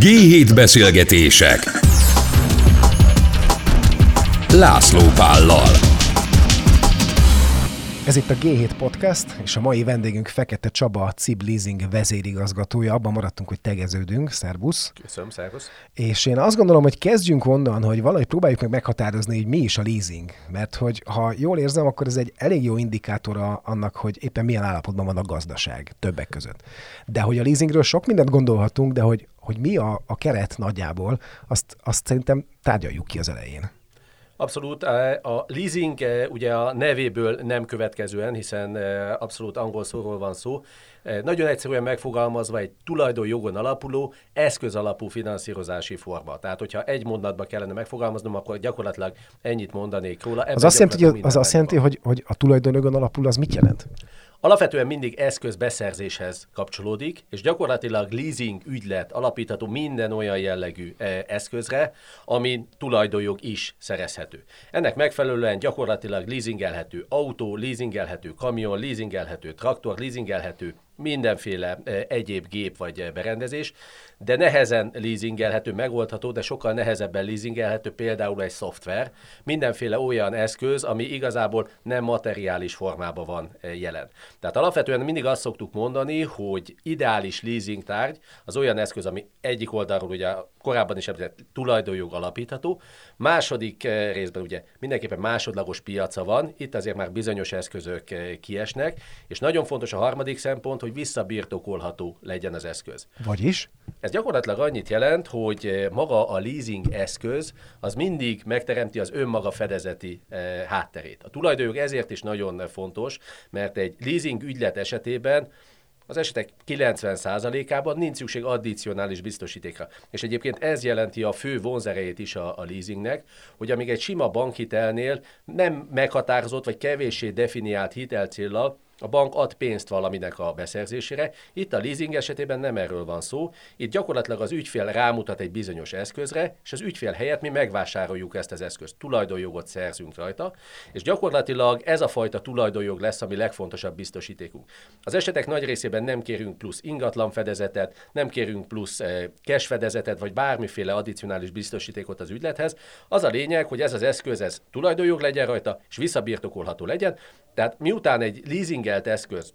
G7 beszélgetések László Pállal ez itt a G7 Podcast, és a mai vendégünk Fekete Csaba, a CIB Leasing vezérigazgatója. Abban maradtunk, hogy tegeződünk. Szervusz! Köszönöm, szervusz! És én azt gondolom, hogy kezdjünk onnan, hogy valahogy próbáljuk meg meghatározni, hogy mi is a leasing. Mert hogy ha jól érzem, akkor ez egy elég jó indikátora annak, hogy éppen milyen állapotban van a gazdaság többek között. De hogy a leasingről sok mindent gondolhatunk, de hogy, hogy mi a, a keret nagyjából, azt, azt szerintem tárgyaljuk ki az elején. Abszolút. A leasing ugye a nevéből nem következően, hiszen abszolút angol szóról van szó. Nagyon egyszerűen megfogalmazva egy tulajdonjogon alapuló, eszköz alapú finanszírozási forma. Tehát, hogyha egy mondatba kellene megfogalmaznom, akkor gyakorlatilag ennyit mondanék róla. az azt jelenti, hogy, az azt jelenti hogy, hogy a tulajdonjogon alapul az mit jelent? Alapvetően mindig eszközbeszerzéshez kapcsolódik, és gyakorlatilag leasing ügylet alapítható minden olyan jellegű e, eszközre, ami tulajdonjog is szerezhető. Ennek megfelelően gyakorlatilag leasingelhető autó, leasingelhető kamion, leasingelhető traktor, leasingelhető mindenféle e, egyéb gép vagy e, berendezés, de nehezen leasingelhető, megoldható, de sokkal nehezebben leasingelhető például egy szoftver, mindenféle olyan eszköz, ami igazából nem materiális formában van e, jelen. Tehát alapvetően mindig azt szoktuk mondani, hogy ideális leasing tárgy az olyan eszköz, ami egyik oldalról ugye korábban is említett tulajdonjog alapítható, második részben ugye mindenképpen másodlagos piaca van, itt azért már bizonyos eszközök kiesnek, és nagyon fontos a harmadik szempont, hogy visszabirtokolható legyen az eszköz. Vagyis? Ez gyakorlatilag annyit jelent, hogy maga a leasing eszköz az mindig megteremti az önmaga fedezeti eh, hátterét. A tulajdonjog ezért is nagyon fontos, mert egy leasing ügylet esetében az esetek 90%-ában nincs szükség addicionális biztosítékra. És egyébként ez jelenti a fő vonzerejét is a, a leasingnek, hogy amíg egy sima bankhitelnél nem meghatározott vagy kevéssé definiált hitelcéllal a bank ad pénzt valaminek a beszerzésére. Itt a leasing esetében nem erről van szó. Itt gyakorlatilag az ügyfél rámutat egy bizonyos eszközre, és az ügyfél helyett mi megvásároljuk ezt az eszközt. Tulajdonjogot szerzünk rajta, és gyakorlatilag ez a fajta tulajdonjog lesz a mi legfontosabb biztosítékunk. Az esetek nagy részében nem kérünk plusz ingatlan fedezetet, nem kérünk plusz eh, cash fedezetet, vagy bármiféle addicionális biztosítékot az ügylethez. Az a lényeg, hogy ez az eszköz ez tulajdonjog legyen rajta, és visszabirtokolható legyen. Tehát miután egy leasing felügyelt eszköz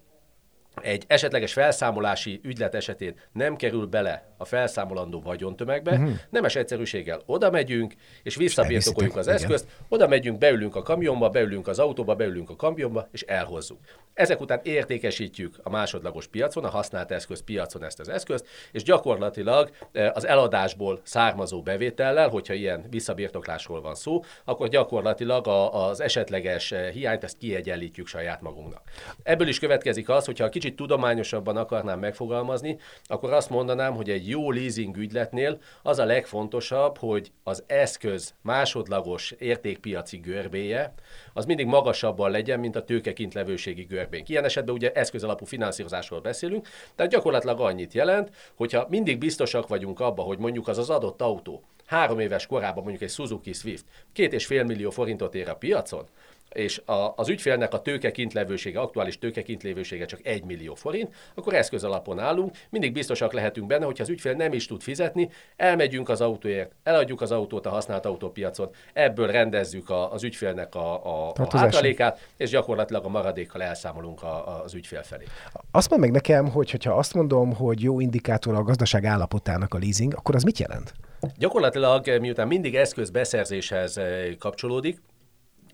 egy esetleges felszámolási ügylet esetén nem kerül bele a felszámolandó vagyontömegbe, uh-huh. nemes egyszerűséggel oda megyünk, és visszabirtokoljuk az eszközt, igen. oda megyünk, beülünk a kamionba, beülünk az autóba, beülünk a kamionba, és elhozzuk. Ezek után értékesítjük a másodlagos piacon, a használt eszköz piacon ezt az eszközt, és gyakorlatilag e, az eladásból származó bevétellel, hogyha ilyen visszabirtoklásról van szó, akkor gyakorlatilag a, az esetleges e, hiányt ezt kiegyenlítjük saját magunknak. Ebből is következik az, hogyha a kicsit tudományosabban akarnám megfogalmazni, akkor azt mondanám, hogy egy jó leasing ügyletnél az a legfontosabb, hogy az eszköz másodlagos értékpiaci görbéje, az mindig magasabban legyen, mint a tőkekintlevőségi görbénk. Ilyen esetben ugye eszközalapú finanszírozásról beszélünk, tehát gyakorlatilag annyit jelent, hogyha mindig biztosak vagyunk abba, hogy mondjuk az az adott autó három éves korában mondjuk egy Suzuki Swift két és fél millió forintot ér a piacon, és a, az ügyfélnek a tőkekintlevősége, aktuális tőkekintlevősége csak 1 millió forint, akkor eszköz alapon állunk, mindig biztosak lehetünk benne, hogyha az ügyfél nem is tud fizetni, elmegyünk az autóért, eladjuk az autót a használt autópiacon, ebből rendezzük a, az ügyfélnek a, a, a hátralékát, és gyakorlatilag a maradékkal elszámolunk a, a, az ügyfél felé. Azt mondd meg nekem, hogy ha azt mondom, hogy jó indikátor a gazdaság állapotának a leasing, akkor az mit jelent? Gyakorlatilag, miután mindig eszközbeszerzéshez eh, kapcsolódik,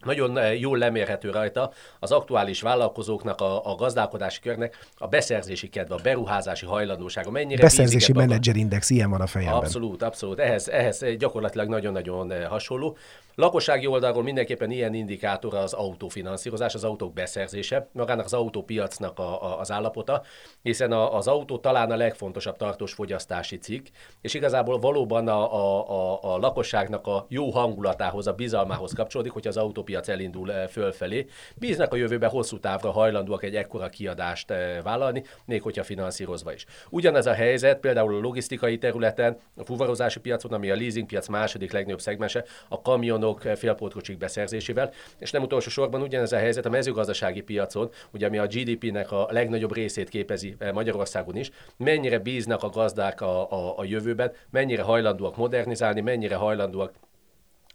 nagyon eh, jól lemérhető rajta az aktuális vállalkozóknak, a, a gazdálkodási körnek a beszerzési kedve, a beruházási hajlandósága. Mennyire Beszerzési menedzserindex, ilyen van a fejemben. Abszolút, abszolút. Ehhez, ehhez gyakorlatilag nagyon-nagyon eh, hasonló. Lakossági oldalról mindenképpen ilyen indikátor az autófinanszírozás, az autók beszerzése, magának az autópiacnak a, a, az állapota, hiszen a, az autó talán a legfontosabb tartós fogyasztási cikk, és igazából valóban a, a, a, a lakosságnak a jó hangulatához, a bizalmához kapcsolódik, hogy az autópiac autópiac elindul fölfelé, bíznak a jövőben hosszú távra hajlandóak egy ekkora kiadást vállalni, még hogyha finanszírozva is. Ugyanez a helyzet például a logisztikai területen, a fuvarozási piacon, ami a leasing piac második legnagyobb szegmense, a kamionok félpótkocsik beszerzésével, és nem utolsó sorban ugyanez a helyzet a mezőgazdasági piacon, ugye ami a GDP-nek a legnagyobb részét képezi Magyarországon is, mennyire bíznak a gazdák a, a, a jövőben, mennyire hajlandóak modernizálni, mennyire hajlandóak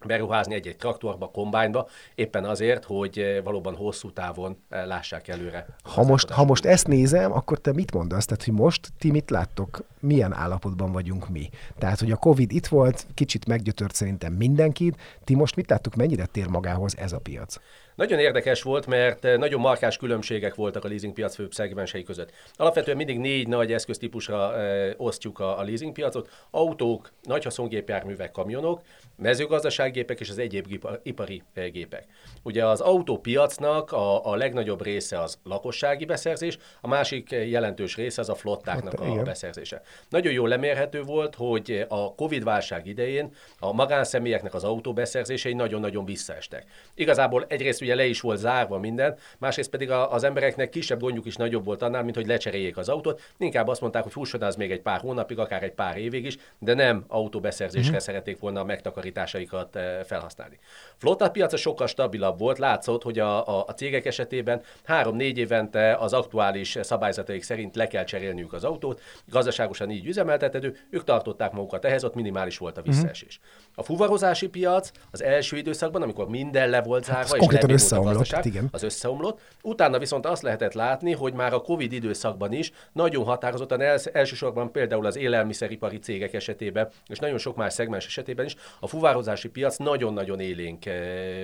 beruházni egy-egy traktorba, kombányba, éppen azért, hogy eh, valóban hosszú távon eh, lássák előre. Ha most, ha most ezt nézem, akkor te mit mondasz? Tehát, hogy most ti mit láttok? Milyen állapotban vagyunk mi? Tehát, hogy a Covid itt volt, kicsit meggyötört szerintem mindenkit. Ti most mit láttok, mennyire tér magához ez a piac? Nagyon érdekes volt, mert eh, nagyon markás különbségek voltak a leasingpiac főbb szegmensei között. Alapvetően mindig négy nagy eszköztípusra e, osztjuk a, a leasingpiacot. Autók, nagy haszongépjárművek, kamionok, mezőgazdasággépek és az egyéb ipari eh, gépek. Ugye az autópiacnak a, a legnagyobb része az lakossági beszerzés, a másik jelentős része az a flottáknak a, a beszerzése. Nagyon jól lemérhető volt, hogy a Covid-válság idején a magánszemélyeknek az autóbeszerzései nagyon-nagyon visszaestek. Igazából egyrészt ugye le is volt zárva minden, másrészt pedig a, az embereknek kisebb gondjuk is nagyobb volt annál, mint hogy lecseréljék az autót. Inkább azt mondták, hogy fusson az még egy pár hónapig, akár egy pár évig is, de nem autóbeszerzésre mm-hmm. szerették volna a megtakarításaikat eh, felhasználni. Flotta piaca sokkal stabilabb volt, látszott, hogy a, a, a cégek esetében három-négy évente az aktuális szabályzataik szerint le kell cserélniük az autót, gazdaságosan így üzemeltetedő, ők tartották magukat ehhez, ott minimális volt a mhm. visszaesés. Mm-hmm. A fuvarozási piac az első időszakban, amikor minden le volt zárva, hát, és összeomlott, igen. az összeomlott. Utána viszont azt lehetett látni, hogy már a Covid időszakban is nagyon határozottan els, elsősorban például az élelmiszeripari cégek esetében, és nagyon sok más szegmens esetében is a fuvározási piac nagyon-nagyon élénk eh,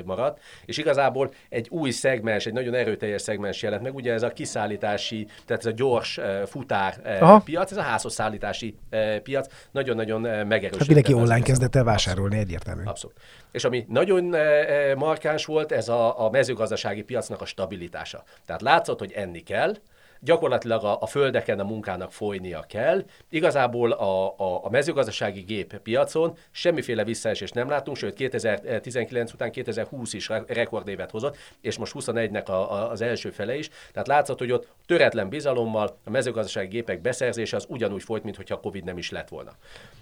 maradt, és igazából egy új szegmens, egy nagyon erőteljes szegmens jelent meg, ugye ez a kiszállítási, tehát ez a gyors eh, futár eh, Aha. piac, ez a házhoz szállítási piac, nagyon-nagyon megerősödött. Hát mindenki online kezdett el vásárolni egyértelmű. Abszolút. És ami nagyon markáns volt, ez a, a mezőgazdasági piacnak a stabilitása. Tehát látszott, hogy enni kell, gyakorlatilag a, a földeken a munkának folynia kell. Igazából a, a, a mezőgazdasági gép piacon semmiféle visszaesés nem látunk, sőt 2019 után 2020 is rekordévet hozott, és most 21-nek a, a, az első fele is. Tehát látszott, hogy ott töretlen bizalommal a mezőgazdasági gépek beszerzése az ugyanúgy folyt, mintha a Covid nem is lett volna.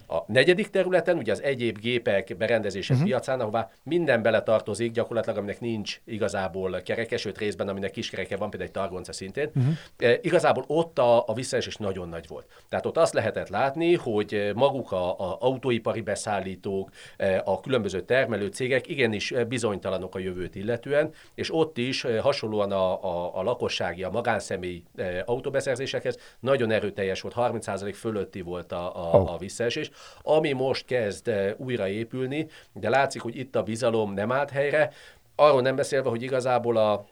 A negyedik területen, ugye az egyéb gépek berendezések uh-huh. piacán, ahová minden beletartozik, gyakorlatilag aminek nincs igazából kereke, sőt részben, aminek kiskereke van, például egy targonca szintén. Uh-huh. Igazából ott a, a visszaesés nagyon nagy volt. Tehát ott azt lehetett látni, hogy maguk a, a autóipari beszállítók, e, a különböző termelő cégek igenis bizonytalanok a jövőt illetően, és ott is hasonlóan a, a, a lakossági, a magánszemély autóbeszerzésekhez nagyon erőteljes volt, 30% fölötti volt a, a, oh. a visszaesés ami most kezd eh, újraépülni, de látszik, hogy itt a bizalom nem állt helyre, arról nem beszélve, hogy igazából a,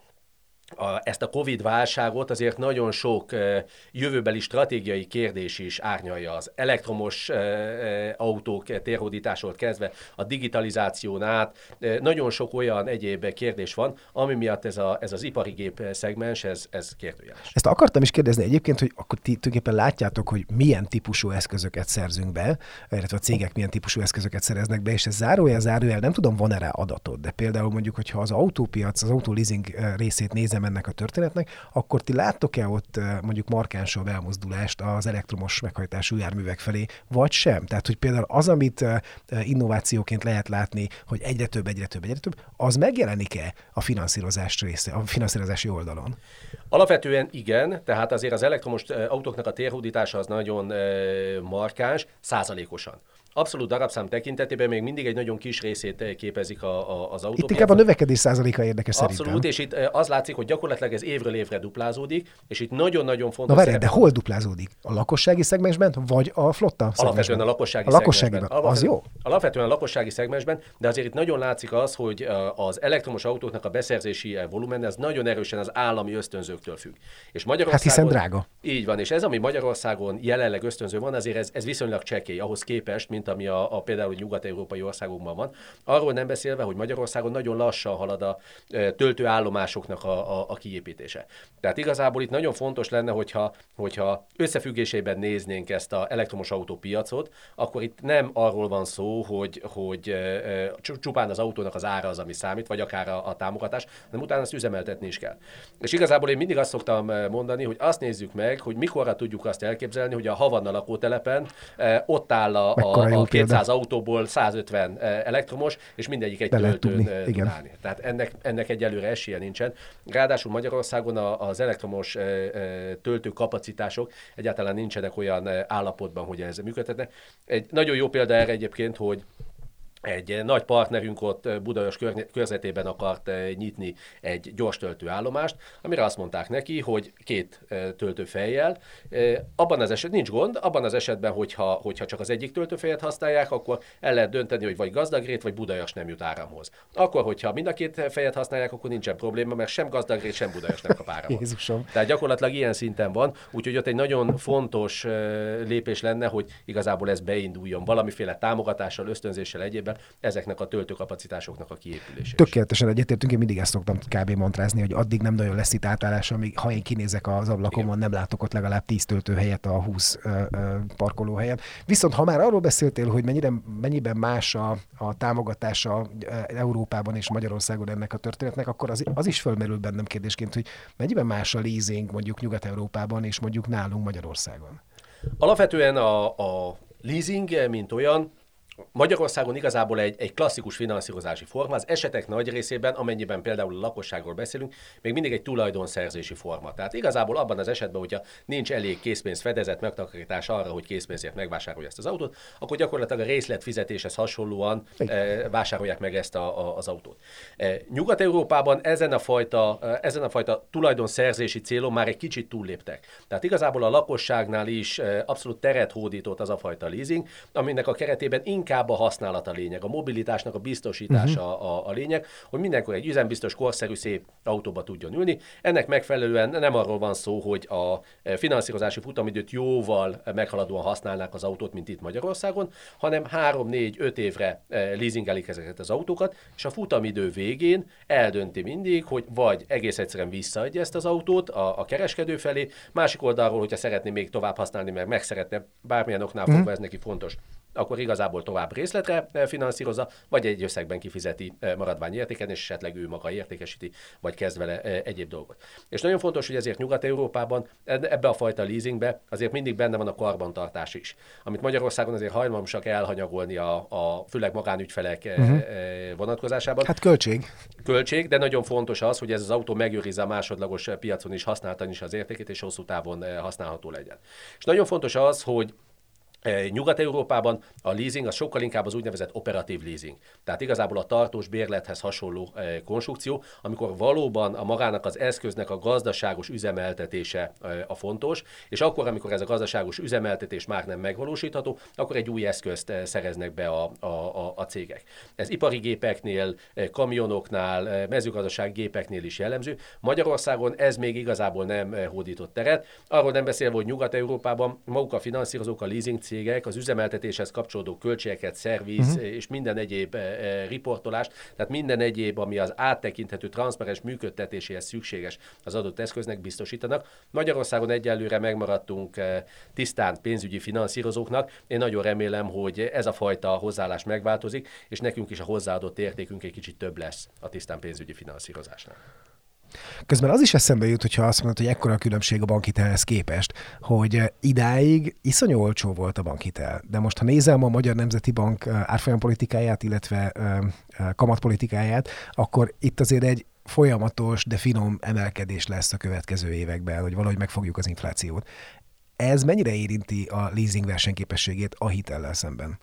a, ezt a Covid válságot azért nagyon sok e, jövőbeli stratégiai kérdés is árnyalja az elektromos e, e, autók térhódításról kezdve a digitalizáción át. E, nagyon sok olyan egyéb kérdés van, ami miatt ez, a, ez az ipari gép szegmens, ez, ez kérdőjeles. Ezt akartam is kérdezni egyébként, hogy akkor ti tulajdonképpen látjátok, hogy milyen típusú eszközöket szerzünk be, illetve a cégek milyen típusú eszközöket szereznek be, és ez zárójel, zárójel, nem tudom, van erre adatod, de például mondjuk, hogyha az autópiac, az autóleasing részét nézem, nézem ennek a történetnek, akkor ti láttok-e ott mondjuk markánsabb elmozdulást az elektromos meghajtású járművek felé, vagy sem? Tehát, hogy például az, amit innovációként lehet látni, hogy egyre több, egyre több, egyre több, az megjelenik-e a finanszírozás része, a finanszírozási oldalon? Alapvetően igen, tehát azért az elektromos autóknak a térhódítása az nagyon markáns, százalékosan. Abszolút darabszám tekintetében még mindig egy nagyon kis részét képezik a, a, az autó. Itt inkább a növekedés százaléka érdekes Abszolút, szerintem. és itt az látszik, hogy gyakorlatilag ez évről évre duplázódik, és itt nagyon-nagyon fontos. Na várj, de hol duplázódik? A lakossági szegmensben, vagy a flotta Alapvetően a lakossági a lakosságiban. Alapvetően, az jó? Alapvetően a lakossági szegmensben, de azért itt nagyon látszik az, hogy az elektromos autóknak a beszerzési volumen ez nagyon erősen az állami ösztönzőktől függ. És Magyarországon, hát hiszen drága. Így van, és ez, ami Magyarországon jelenleg ösztönző van, azért ez, ez viszonylag csekély ahhoz képest, mint mint ami a, a például nyugat-európai országokban van. Arról nem beszélve, hogy Magyarországon nagyon lassan halad a töltőállomásoknak a, a, a kiépítése. Tehát igazából itt nagyon fontos lenne, hogyha, hogyha összefüggésében néznénk ezt az elektromos autópiacot, akkor itt nem arról van szó, hogy, hogy csupán az autónak az ára az, ami számít, vagy akár a, a támogatás, hanem utána ezt üzemeltetni is kell. És igazából én mindig azt szoktam mondani, hogy azt nézzük meg, hogy mikorra tudjuk azt elképzelni, hogy a Havanna lakótelepen ott áll a, a, a 200 példa. autóból 150 elektromos, és mindegyik egy töltőn tud állni. Tehát ennek, ennek egyelőre esélye nincsen. Ráadásul Magyarországon az elektromos töltőkapacitások egyáltalán nincsenek olyan állapotban, hogy ez működhetne. Egy nagyon jó példa erre egyébként, hogy egy nagy partnerünk ott Budajos körzetében akart nyitni egy gyors töltőállomást, amire azt mondták neki, hogy két töltőfejjel. Abban az esetben nincs gond, abban az esetben, hogyha, hogyha csak az egyik töltőfejet használják, akkor el lehet dönteni, hogy vagy gazdagrét, vagy Budajos nem jut áramhoz. Akkor, hogyha mind a két fejet használják, akkor nincsen probléma, mert sem gazdagrét, sem Budajos nem kap áramot. Jézusom. Tehát gyakorlatilag ilyen szinten van, úgyhogy ott egy nagyon fontos lépés lenne, hogy igazából ez beinduljon valamiféle támogatással, ösztönzéssel egyébben érdekében ezeknek a töltőkapacitásoknak a kiépülése. Tökéletesen egyetértünk, én mindig ezt szoktam kb. mantrázni, hogy addig nem nagyon lesz itt átállás, amíg ha én kinézek az ablakomon, nem látok ott legalább 10 töltőhelyet a 20 ö, ö, parkolóhelyen. Viszont ha már arról beszéltél, hogy mennyire, mennyiben más a, a támogatása Európában és Magyarországon ennek a történetnek, akkor az, az is fölmerül bennem kérdésként, hogy mennyiben más a leasing mondjuk Nyugat-Európában és mondjuk nálunk Magyarországon. Alapvetően a, a leasing, mint olyan, Magyarországon igazából egy, egy klasszikus finanszírozási forma, az esetek nagy részében, amennyiben például a lakosságról beszélünk, még mindig egy tulajdonszerzési forma. Tehát igazából abban az esetben, hogyha nincs elég készpénz fedezet, megtakarítás arra, hogy készpénzért megvásárolja ezt az autót, akkor gyakorlatilag a részletfizetéshez hasonlóan e, vásárolják meg ezt a, a, az autót. E, Nyugat-Európában ezen a, fajta, e, ezen a fajta tulajdonszerzési célon már egy kicsit túlléptek. Tehát igazából a lakosságnál is abszolút teret hódított az a fajta leasing, aminek a keretében inkább inkább a használat a lényeg, a mobilitásnak a biztosítása uh-huh. a, a lényeg, hogy mindenkor egy üzembiztos, korszerű, szép autóba tudjon ülni. Ennek megfelelően nem arról van szó, hogy a finanszírozási futamidőt jóval meghaladóan használnák az autót, mint itt Magyarországon, hanem 3-4-5 évre eh, leasingelik ezeket az autókat, és a futamidő végén eldönti mindig, hogy vagy egész egyszerűen visszaadja ezt az autót a, a kereskedő felé, másik oldalról, hogyha szeretné még tovább használni, mert meg szeretne bármilyen oknál fogva, uh-huh. ez neki fontos, akkor igazából tovább részletre eh, finanszírozza, vagy egy összegben kifizeti eh, maradvány értéken, és esetleg ő maga értékesíti, vagy kezd vele eh, egyéb dolgot. És nagyon fontos, hogy ezért Nyugat-Európában ebbe a fajta leasingbe azért mindig benne van a karbantartás is, amit Magyarországon azért hajlamosak elhanyagolni a, a főleg magánügyfelek uh-huh. vonatkozásában. Hát költség. Költség, de nagyon fontos az, hogy ez az autó megőrizze a másodlagos piacon is használtan is az értékét, és hosszú távon használható legyen. És nagyon fontos az, hogy Nyugat-Európában a leasing az sokkal inkább az úgynevezett operatív leasing. Tehát igazából a tartós bérlethez hasonló konstrukció, amikor valóban a magának az eszköznek a gazdaságos üzemeltetése a fontos, és akkor, amikor ez a gazdaságos üzemeltetés már nem megvalósítható, akkor egy új eszközt szereznek be a, a, a, a cégek. Ez ipari gépeknél, kamionoknál, mezőgazdaság gépeknél is jellemző. Magyarországon ez még igazából nem hódított teret. Arról nem beszélve, hogy Nyugat-Európában maguk a finanszírozók a leasing cégek az üzemeltetéshez kapcsolódó költségeket, szerviz uh-huh. és minden egyéb e, riportolást, tehát minden egyéb, ami az áttekinthető, transzparens működtetéséhez szükséges az adott eszköznek biztosítanak. Magyarországon egyelőre megmaradtunk e, tisztán pénzügyi finanszírozóknak. Én nagyon remélem, hogy ez a fajta hozzáállás megváltozik, és nekünk is a hozzáadott értékünk egy kicsit több lesz a tisztán pénzügyi finanszírozásnál. Közben az is eszembe jut, hogyha azt mondod, hogy ekkora a különbség a bankitelhez képest, hogy eh, idáig iszonyú olcsó volt a bankhitel. De most, ha nézem a Magyar Nemzeti Bank eh, árfolyampolitikáját, illetve eh, kamatpolitikáját, akkor itt azért egy folyamatos, de finom emelkedés lesz a következő években, hogy valahogy megfogjuk az inflációt. Ez mennyire érinti a leasing versenyképességét a hitellel szemben?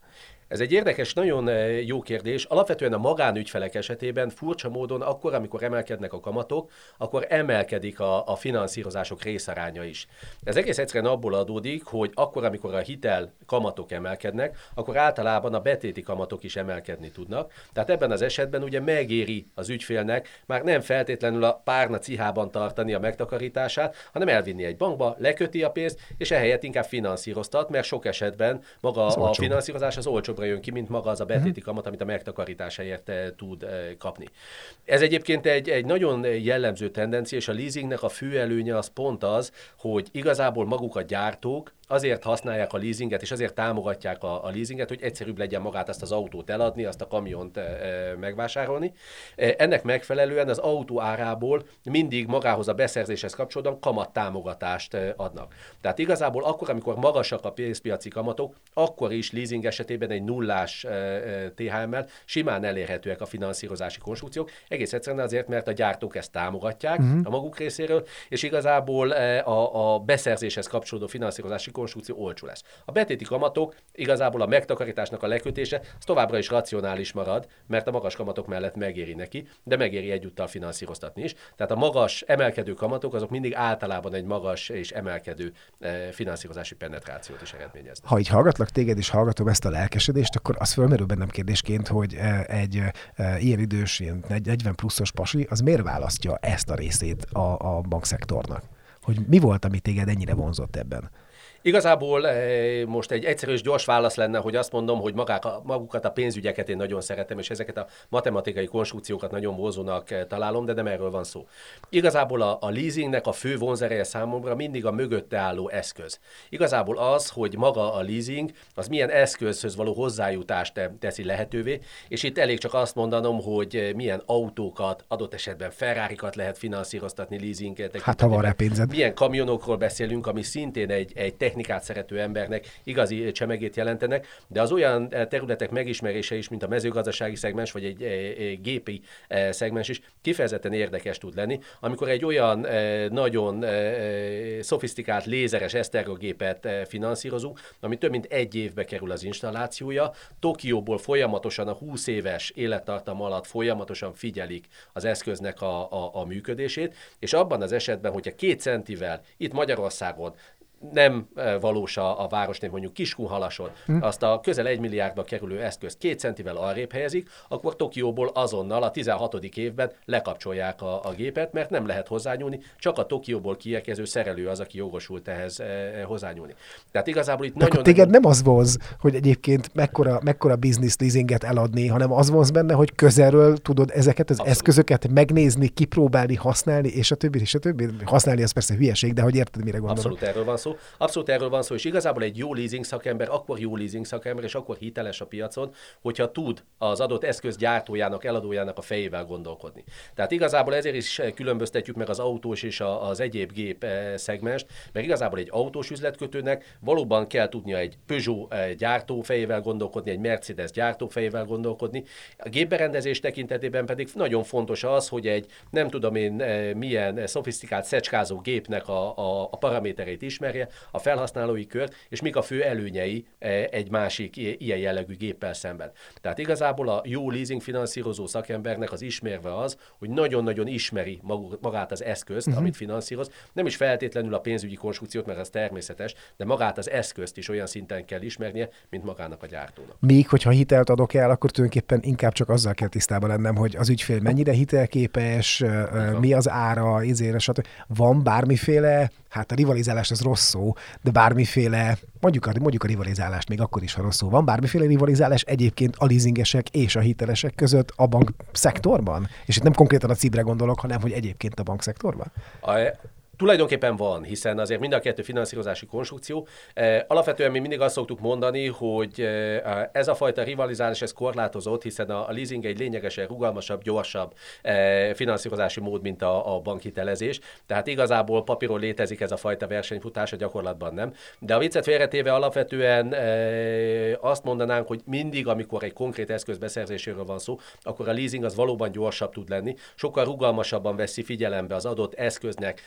Ez egy érdekes, nagyon jó kérdés. Alapvetően a magánügyfelek esetében furcsa módon akkor, amikor emelkednek a kamatok, akkor emelkedik a, a finanszírozások részaránya is. Ez egész egyszerűen abból adódik, hogy akkor, amikor a hitel kamatok emelkednek, akkor általában a betéti kamatok is emelkedni tudnak. Tehát ebben az esetben ugye megéri az ügyfélnek már nem feltétlenül a párna cihában tartani a megtakarítását, hanem elvinni egy bankba, leköti a pénzt, és ehelyett inkább finanszíroztat, mert sok esetben maga az a finanszírozás az olcsóbbra jön ki, mint maga az a betéti kamat, amit a megtakarításáért eh, tud eh, kapni. Ez egyébként egy, egy nagyon jellemző tendencia, és a leasingnek a fő előnye az pont az, hogy igazából maguk a gyártók azért használják a leasinget, és azért támogatják a, a leasinget, hogy egyszerűbb legyen magát azt az autót eladni, azt a kamiont e, e, megvásárolni. E, ennek megfelelően az autó árából mindig magához a beszerzéshez kapcsolódóan kamat támogatást e, adnak. Tehát igazából akkor, amikor magasak a pénzpiaci kamatok, akkor is leasing esetében egy nullás e, e, THM-mel simán elérhetőek a finanszírozási konstrukciók, egész egyszerűen azért, mert a gyártók ezt támogatják uh-huh. a maguk részéről, és igazából a, a beszerzéshez kapcsolódó finanszírozási konstrukció olcsó lesz. A betéti kamatok igazából a megtakarításnak a lekötése az továbbra is racionális marad, mert a magas kamatok mellett megéri neki, de megéri egyúttal finanszíroztatni is. Tehát a magas emelkedő kamatok azok mindig általában egy magas és emelkedő eh, finanszírozási penetrációt is eredményeznek. Ha így hallgatlak téged és hallgatom ezt a lelkesedést, akkor az fölmerül bennem kérdésként, hogy eh, egy eh, ilyen idős, ilyen 40 pluszos pasi, az miért választja ezt a részét a, a bankszektornak? Hogy mi volt, ami téged ennyire vonzott ebben? Igazából eh, most egy egyszerű és gyors válasz lenne, hogy azt mondom, hogy magák a, magukat a pénzügyeket én nagyon szeretem, és ezeket a matematikai konstrukciókat nagyon vonzónak eh, találom, de nem erről van szó. Igazából a, a leasingnek a fő vonzereje számomra mindig a mögötte álló eszköz. Igazából az, hogy maga a leasing, az milyen eszközhöz való hozzájutást teszi lehetővé, és itt elég csak azt mondanom, hogy eh, milyen autókat, adott esetben ferrari lehet finanszíroztatni leasing Hát ha van rá pénzed. Milyen kamionokról beszélünk, ami szintén egy, egy technikát szerető embernek igazi csemegét jelentenek, de az olyan eh, területek megismerése is, mint a mezőgazdasági szegmens, vagy egy, egy, egy gépi eh, szegmens is kifejezetten érdekes tud lenni, amikor egy olyan eh, nagyon szofisztikált lézeres esztergogépet finanszírozunk, ami több mint egy évbe kerül az installációja, Tokióból folyamatosan a 20 éves élettartam alatt folyamatosan figyelik az eszköznek a, a, a működését, és abban az esetben, hogyha két centivel itt Magyarországon nem e, valós a, a városnév, mondjuk Kiskunhalason, hm. azt a közel egy milliárdba kerülő eszköz két centivel arrébb helyezik, akkor Tokióból azonnal a 16. évben lekapcsolják a, a gépet, mert nem lehet hozzányúlni, csak a Tokióból kiérkező szerelő az, aki jogosult ehhez e, hozzányúlni. Tehát igazából itt De nagyon... téged nem az vonz, hogy egyébként mekkora, mekkora business leasinget eladni, hanem az vonz benne, hogy közelről tudod ezeket az Abszolút. eszközöket megnézni, kipróbálni, használni, és a többi, és a többi. Használni az persze hülyeség, de hogy érted, mire gondolok. Abszolút erről van szó szó. Abszolút erről van szó, és igazából egy jó leasing szakember akkor jó leasing szakember, és akkor hiteles a piacon, hogyha tud az adott eszköz gyártójának, eladójának a fejével gondolkodni. Tehát igazából ezért is különböztetjük meg az autós és az egyéb gép eh, szegmest, mert igazából egy autós üzletkötőnek valóban kell tudnia egy Peugeot eh, gyártó fejével gondolkodni, egy Mercedes gyártó fejével gondolkodni. A gépberendezés tekintetében pedig nagyon fontos az, hogy egy nem tudom én eh, milyen szofisztikált szecskázó gépnek a, a, a paramétereit ismerje, ismerje a felhasználói kört, és mik a fő előnyei e, egy másik ilyen jellegű géppel szemben. Tehát igazából a jó leasing finanszírozó szakembernek az ismerve az, hogy nagyon-nagyon ismeri magát az eszközt, uh-huh. amit finanszíroz, nem is feltétlenül a pénzügyi konstrukciót, mert ez természetes, de magát az eszközt is olyan szinten kell ismernie, mint magának a gyártónak. Még hogyha hitelt adok el, akkor tulajdonképpen inkább csak azzal kell tisztában lennem, hogy az ügyfél mennyire hitelképes, mi az ára, izére, stb. Van bármiféle hát a rivalizálás az rossz szó, de bármiféle, mondjuk a, mondjuk a rivalizálást még akkor is, ha rossz szó van, bármiféle rivalizálás egyébként a leasingesek és a hitelesek között a bank szektorban? És itt nem konkrétan a cibre gondolok, hanem hogy egyébként a bankszektorban? A, Tulajdonképpen van, hiszen azért mind a kettő finanszírozási konstrukció. E, alapvetően mi mindig azt szoktuk mondani, hogy e, ez a fajta rivalizálás ez korlátozott, hiszen a leasing egy lényegesen rugalmasabb, gyorsabb e, finanszírozási mód, mint a, a bankhitelezés. Tehát igazából papíron létezik ez a fajta versenyfutás, a gyakorlatban nem. De a viccet félretéve alapvetően azt mondanánk, hogy mindig, amikor egy konkrét eszköz beszerzéséről van szó, akkor a leasing az valóban gyorsabb tud lenni, sokkal rugalmasabban veszi figyelembe az adott eszköznek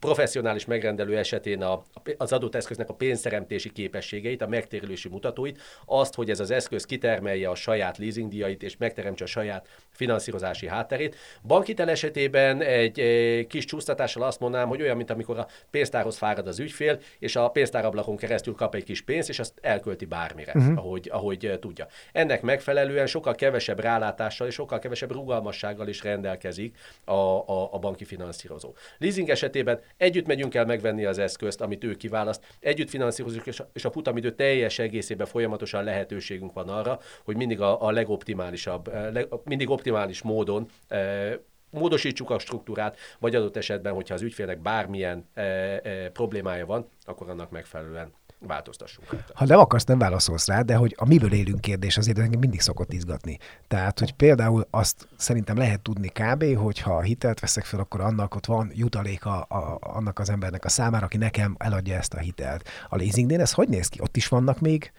professzionális megrendelő esetén a, az adott eszköznek a pénzteremtési képességeit, a megtérülési mutatóit, azt, hogy ez az eszköz kitermelje a saját leasingdíjait és megteremtse a saját finanszírozási hátterét. Bankitel esetében egy, egy kis csúsztatással azt mondanám, hogy olyan, mint amikor a pénztárhoz fárad az ügyfél, és a pénztárablakon keresztül kap egy kis pénzt, és azt elkölti bármire, uh-huh. ahogy, ahogy tudja. Ennek megfelelően sokkal kevesebb rálátással és sokkal kevesebb rugalmassággal is rendelkezik a, a, a banki finanszírozó. Leasing esetében együtt megyünk el megvenni az eszközt, amit ő kiválaszt, együtt finanszírozunk, és a, és a futamidő teljes egészében folyamatosan lehetőségünk van arra, hogy mindig a, a legoptimálisabb, eh, leg, mindig optimális módon e, módosítsuk a struktúrát, vagy adott esetben, hogyha az ügyfélnek bármilyen e, e, problémája van, akkor annak megfelelően változtassunk. Ha nem akarsz, nem válaszolsz rá, de hogy a miből élünk kérdés azért engem mindig szokott izgatni. Tehát, hogy például azt szerintem lehet tudni kb., hogy ha hitelt veszek fel, akkor annak ott van jutaléka a, annak az embernek a számára, aki nekem eladja ezt a hitelt. A leasingnél ez hogy néz ki? Ott is vannak még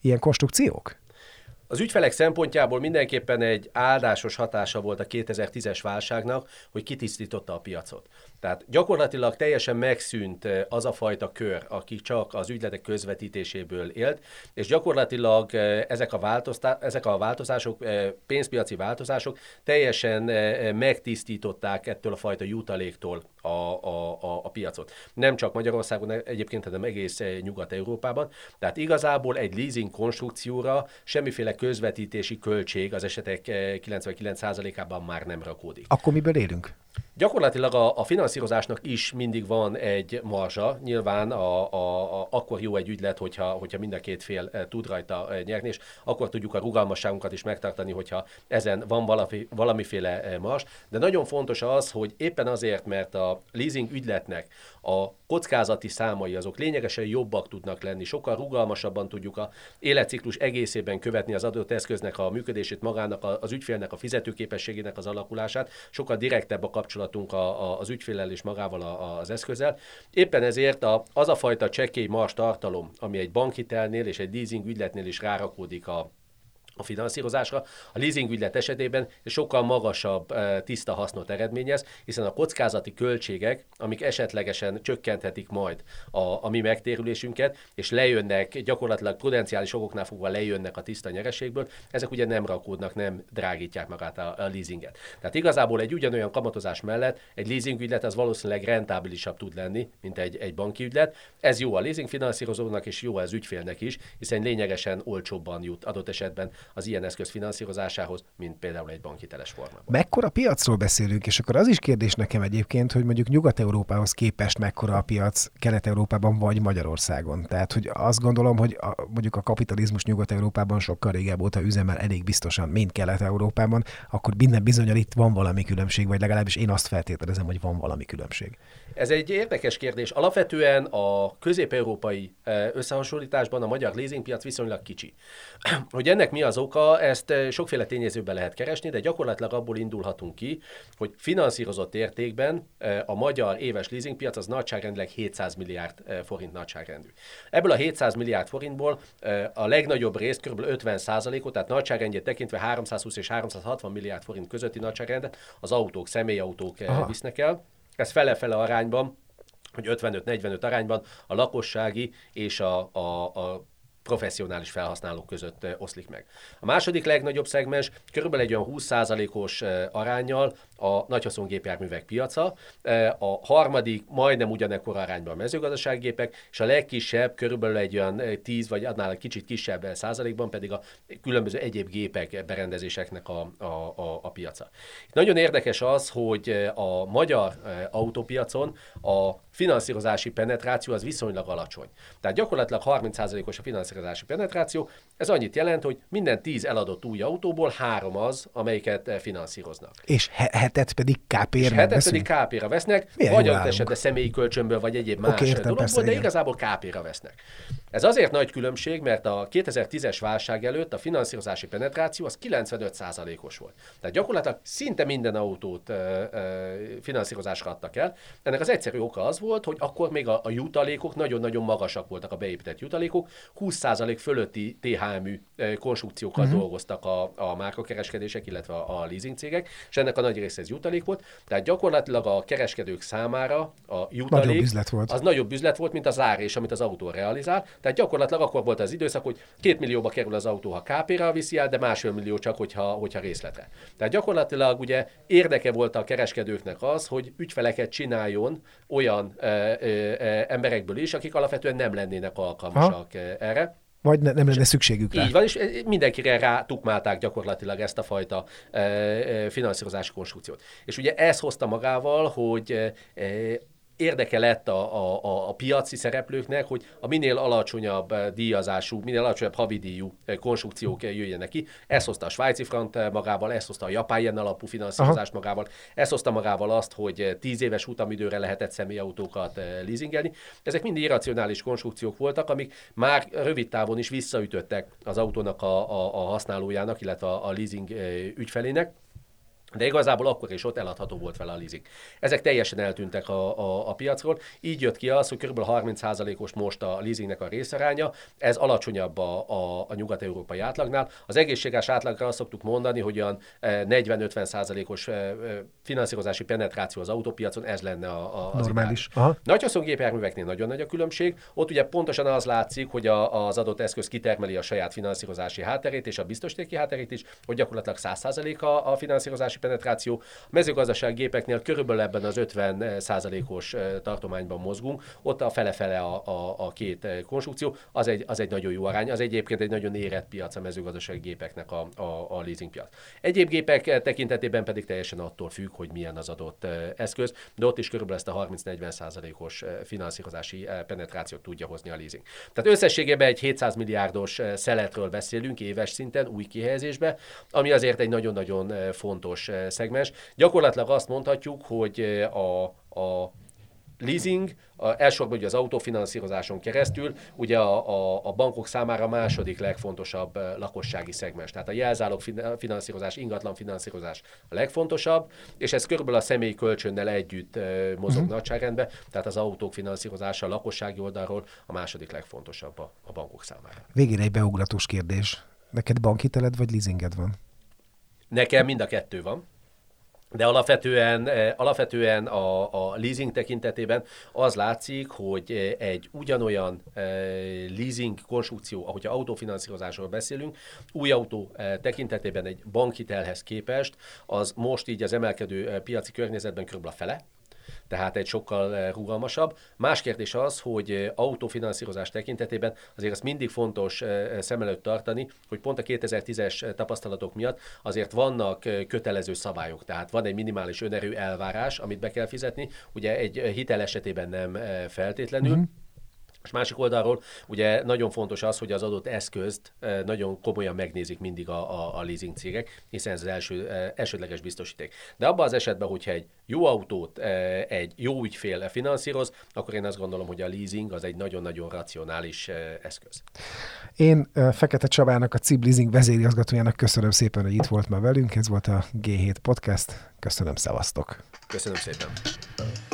ilyen konstrukciók? Az ügyfelek szempontjából mindenképpen egy áldásos hatása volt a 2010-es válságnak, hogy kitisztította a piacot. Tehát gyakorlatilag teljesen megszűnt az a fajta kör, aki csak az ügyletek közvetítéséből élt, és gyakorlatilag ezek a, ezek a változások, pénzpiaci változások teljesen megtisztították ettől a fajta jutaléktól a, a, a, a piacot. Nem csak Magyarországon egyébként, hanem egész Nyugat-Európában. Tehát igazából egy leasing konstrukcióra semmiféle közvetítési költség az esetek 99%-ában már nem rakódik. Akkor miből élünk? Gyakorlatilag a, a finanszírozásnak is mindig van egy marzsa. Nyilván a, a, a, akkor jó egy ügylet, hogyha, hogyha mind a két fél e, tud rajta e, nyerni, és akkor tudjuk a rugalmasságunkat is megtartani, hogyha ezen van valami, valamiféle e, mars. De nagyon fontos az, hogy éppen azért, mert a leasing ügyletnek a kockázati számai azok lényegesen jobbak tudnak lenni, sokkal rugalmasabban tudjuk a életciklus egészében követni az adott eszköznek a működését, magának az ügyfélnek a fizetőképességének az alakulását, sokkal direktebb a kapcsolatunk a, a, az ügyféllel és magával a, az eszközzel. Éppen ezért a, az a fajta csekély mars tartalom, ami egy bankitelnél és egy leasing ügyletnél is rárakódik a a finanszírozásra. A leasing ügylet esetében sokkal magasabb tiszta hasznot eredményez, hiszen a kockázati költségek, amik esetlegesen csökkenthetik majd a, a mi megtérülésünket, és lejönnek, gyakorlatilag prudenciális okoknál fogva lejönnek a tiszta nyereségből, ezek ugye nem rakódnak, nem drágítják magát a, a leasinget. Tehát igazából egy ugyanolyan kamatozás mellett egy leasing ügylet az valószínűleg rentábilisabb tud lenni, mint egy, egy banki ügylet. Ez jó a leasing finanszírozónak, és jó az ügyfélnek is, hiszen lényegesen olcsóbban jut adott esetben az ilyen eszköz finanszírozásához, mint például egy bankiteles formában. Mekkora piacról beszélünk, és akkor az is kérdés nekem egyébként, hogy mondjuk Nyugat-Európához képest mekkora a piac Kelet-Európában vagy Magyarországon. Tehát, hogy azt gondolom, hogy a, mondjuk a kapitalizmus Nyugat-Európában sokkal régebb óta üzemel elég biztosan, mint Kelet-Európában, akkor minden bizonyal itt van valami különbség, vagy legalábbis én azt feltételezem, hogy van valami különbség. Ez egy érdekes kérdés. Alapvetően a közép-európai összehasonlításban a magyar leasingpiac viszonylag kicsi. Hogy ennek mi az oka, ezt sokféle tényezőben lehet keresni, de gyakorlatilag abból indulhatunk ki, hogy finanszírozott értékben a magyar éves leasingpiac az nagyságrendileg 700 milliárd forint nagyságrendű. Ebből a 700 milliárd forintból a legnagyobb részt, kb. 50 ot tehát nagyságrendjét tekintve 320 és 360 milliárd forint közötti nagyságrendet az autók, személyautók Aha. visznek el. Ez fele-fele arányban, hogy 55-45 arányban a lakossági és a, a, a professzionális felhasználók között oszlik meg. A második legnagyobb szegmens körülbelül egy olyan 20%-os arányal a nagyhaszongépjárművek piaca, a harmadik majdnem ugyanekkor arányban a mezőgazdasággépek, és a legkisebb körülbelül egy olyan 10 vagy annál egy kicsit kisebb százalékban pedig a különböző egyéb gépek berendezéseknek a, a, a, a piaca. Nagyon érdekes az, hogy a magyar autópiacon a finanszírozási penetráció az viszonylag alacsony. Tehát gyakorlatilag 30%-os a finanszírozási penetráció, ez annyit jelent, hogy minden 10 eladott új autóból három az, amelyiket finanszíroznak. És hetet pedig KP-ra hetet veszünk? pedig KP-ra vesznek, Milyen vagy adott esetben személyi kölcsönből, vagy egyéb más okay, értem, dologból, persze, de igen. igazából KP-ra vesznek. Ez azért nagy különbség, mert a 2010-es válság előtt a finanszírozási penetráció az 95%-os volt. Tehát gyakorlatilag szinte minden autót ö, ö, finanszírozásra adtak el. Ennek az egyszerű oka az volt, hogy akkor még a, a jutalékok nagyon-nagyon magasak voltak a beépített jutalékok, 20% fölötti THM-ű konstrukciókkal uh-huh. dolgoztak a, a márkakereskedések, illetve a, a leasing cégek, és ennek a nagy része ez jutalék volt. Tehát gyakorlatilag a kereskedők számára a jutalék nagyobb üzlet volt. az nagyobb üzlet volt, mint az ár és amit az autó realizál. Tehát gyakorlatilag akkor volt az időszak, hogy két millióba kerül az autó, ha KP-ra viszi el, de másfél millió csak, hogyha, hogyha részletre. Tehát gyakorlatilag ugye érdeke volt a kereskedőknek az, hogy ügyfeleket csináljon olyan ö, ö, ö, emberekből is, akik alapvetően nem lennének alkalmasak ha? erre. Vagy ne, nem lenne szükségük rá. Így van, és mindenkire rá tukmálták gyakorlatilag ezt a fajta e, e, finanszírozási konstrukciót. És ugye ez hozta magával, hogy e, érdeke lett a, a, a piaci szereplőknek, hogy a minél alacsonyabb eh, díjazású, minél alacsonyabb havidíjú eh, konstrukciók eh, jöjjenek ki. Ez hozta a svájci front magával, ez hozta a japán yen alapú finanszírozást Aha. magával, ez hozta magával azt, hogy tíz éves utamidőre lehetett személyautókat leasingelni. Ezek mind irracionális konstrukciók voltak, amik már rövid távon is visszaütöttek az autónak a, a, a használójának, illetve a, a leasing ügyfelének. De igazából akkor is ott eladható volt vele a leasing. Ezek teljesen eltűntek a, a, a piacról. Így jött ki az, hogy kb. 30%-os most a leasingnek a részaránya. Ez alacsonyabb a, a, a nyugat-európai átlagnál. Az egészséges átlagra azt szoktuk mondani, hogy olyan 40-50%-os eh, eh, finanszírozási penetráció az autópiacon, ez lenne a, a, az Normális. gépjárműveknél nagyon nagy a különbség. Ott ugye pontosan az látszik, hogy a, az adott eszköz kitermeli a saját finanszírozási hátterét és a biztosítéki hátterét is, hogy gyakorlatilag 100% a, a finanszírozási penetráció. A mezőgazdasági gépeknél körülbelül ebben az 50 százalékos tartományban mozgunk, ott a fele-fele a, a, a két konstrukció, az egy, az egy nagyon jó arány, az egyébként egy nagyon érett piac a mezőgazdasági gépeknek a, a, a leasing piac. Egyéb gépek tekintetében pedig teljesen attól függ, hogy milyen az adott eszköz, de ott is körülbelül ezt a 30-40 százalékos finanszírozási penetrációt tudja hozni a leasing. Tehát összességében egy 700 milliárdos szeletről beszélünk éves szinten, új kihelyezésbe, ami azért egy nagyon-nagyon fontos szegmens. Gyakorlatilag azt mondhatjuk, hogy a, a leasing, a, elsősorban ugye az autofinanszírozáson keresztül, ugye a, a, a bankok számára a második legfontosabb lakossági szegmens. Tehát a jelzálog finanszírozás, ingatlan finanszírozás a legfontosabb, és ez körülbelül a személyi kölcsönnel együtt mozog uh-huh. nagyságrendben, tehát az autók finanszírozása a lakossági oldalról a második legfontosabb a, a bankok számára. Végére egy beugratós kérdés. Neked bankhiteled vagy leasinged van? Nekem mind a kettő van. De alapvetően, eh, alapvetően a, a leasing tekintetében az látszik, hogy egy ugyanolyan eh, leasing konstrukció, ahogy autófinanszírozásról beszélünk, új autó eh, tekintetében egy bankhitelhez képest, az most így az emelkedő piaci környezetben kb. a fele, tehát egy sokkal eh, rugalmasabb. Más kérdés az, hogy eh, autofinanszírozás tekintetében azért azt mindig fontos eh, szem előtt tartani, hogy pont a 2010-es tapasztalatok miatt azért vannak kötelező szabályok, tehát van egy minimális önerő elvárás, amit be kell fizetni, ugye egy hitel esetében nem feltétlenül, mm-hmm és másik oldalról ugye nagyon fontos az, hogy az adott eszközt eh, nagyon komolyan megnézik mindig a, a, a leasing cégek, hiszen ez az első, eh, elsődleges biztosíték. De abban az esetben, hogyha egy jó autót eh, egy jó ügyfél finanszíroz, akkor én azt gondolom, hogy a leasing az egy nagyon-nagyon racionális eszköz. Én Fekete Csabának, a CIB Leasing vezérigazgatójának köszönöm szépen, hogy itt volt ma velünk. Ez volt a G7 Podcast. Köszönöm, szevasztok! Köszönöm szépen!